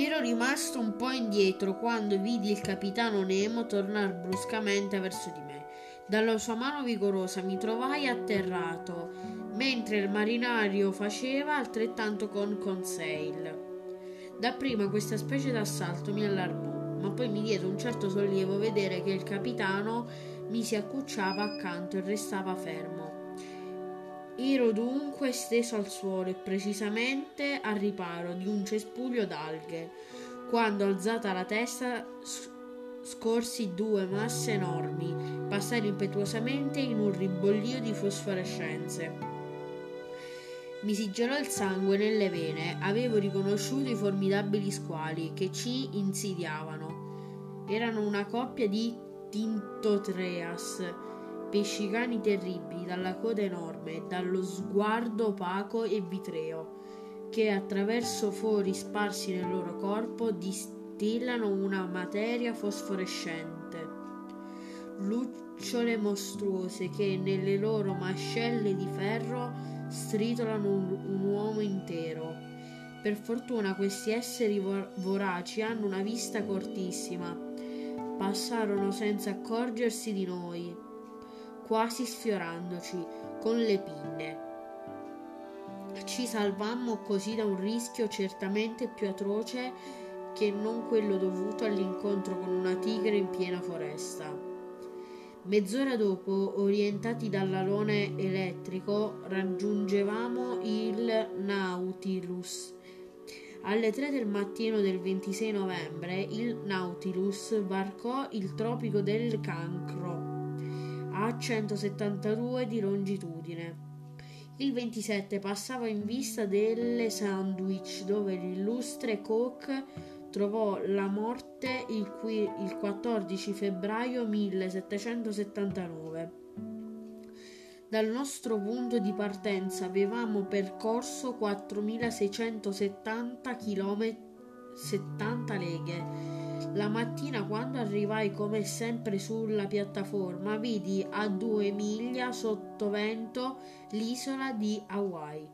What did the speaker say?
Ero rimasto un po' indietro quando vidi il capitano Nemo tornare bruscamente verso di me. Dalla sua mano vigorosa mi trovai atterrato, mentre il marinaio faceva altrettanto con Conseil. Dapprima questa specie d'assalto mi allarmò, ma poi mi diede un certo sollievo vedere che il capitano mi si accucciava accanto e restava fermo. Ero dunque steso al suolo e precisamente al riparo di un cespuglio d'alghe, quando alzata la testa scorsi due masse enormi, passare impetuosamente in un ribollio di fosforescenze. Mi si gelò il sangue nelle vene, avevo riconosciuto i formidabili squali che ci insidiavano. Erano una coppia di Tintotreas, pescicani terribili, dalla coda enorme, dallo sguardo opaco e vitreo, che attraverso fori sparsi nel loro corpo distillano una materia fosforescente. Lucciole mostruose che nelle loro mascelle di ferro stritolano un, un uomo intero. Per fortuna questi esseri voraci hanno una vista cortissima. Passarono senza accorgersi di noi, quasi sfiorandoci con le pinne. Ci salvammo così da un rischio certamente più atroce che non quello dovuto all'incontro con una tigre in piena foresta. Mezz'ora dopo, orientati dall'alone elettrico, raggiungevamo il Nautilus. Alle 3 del mattino del 26 novembre il Nautilus varcò il tropico del Cancro a 172 di longitudine. Il 27 passava in vista delle Sandwich, dove l'illustre Cook trovò la morte il, qui, il 14 febbraio 1779. Dal nostro punto di partenza avevamo percorso 4670 km 70 leghe la mattina quando arrivai come sempre sulla piattaforma vidi a due miglia sotto vento l'isola di Hawaii.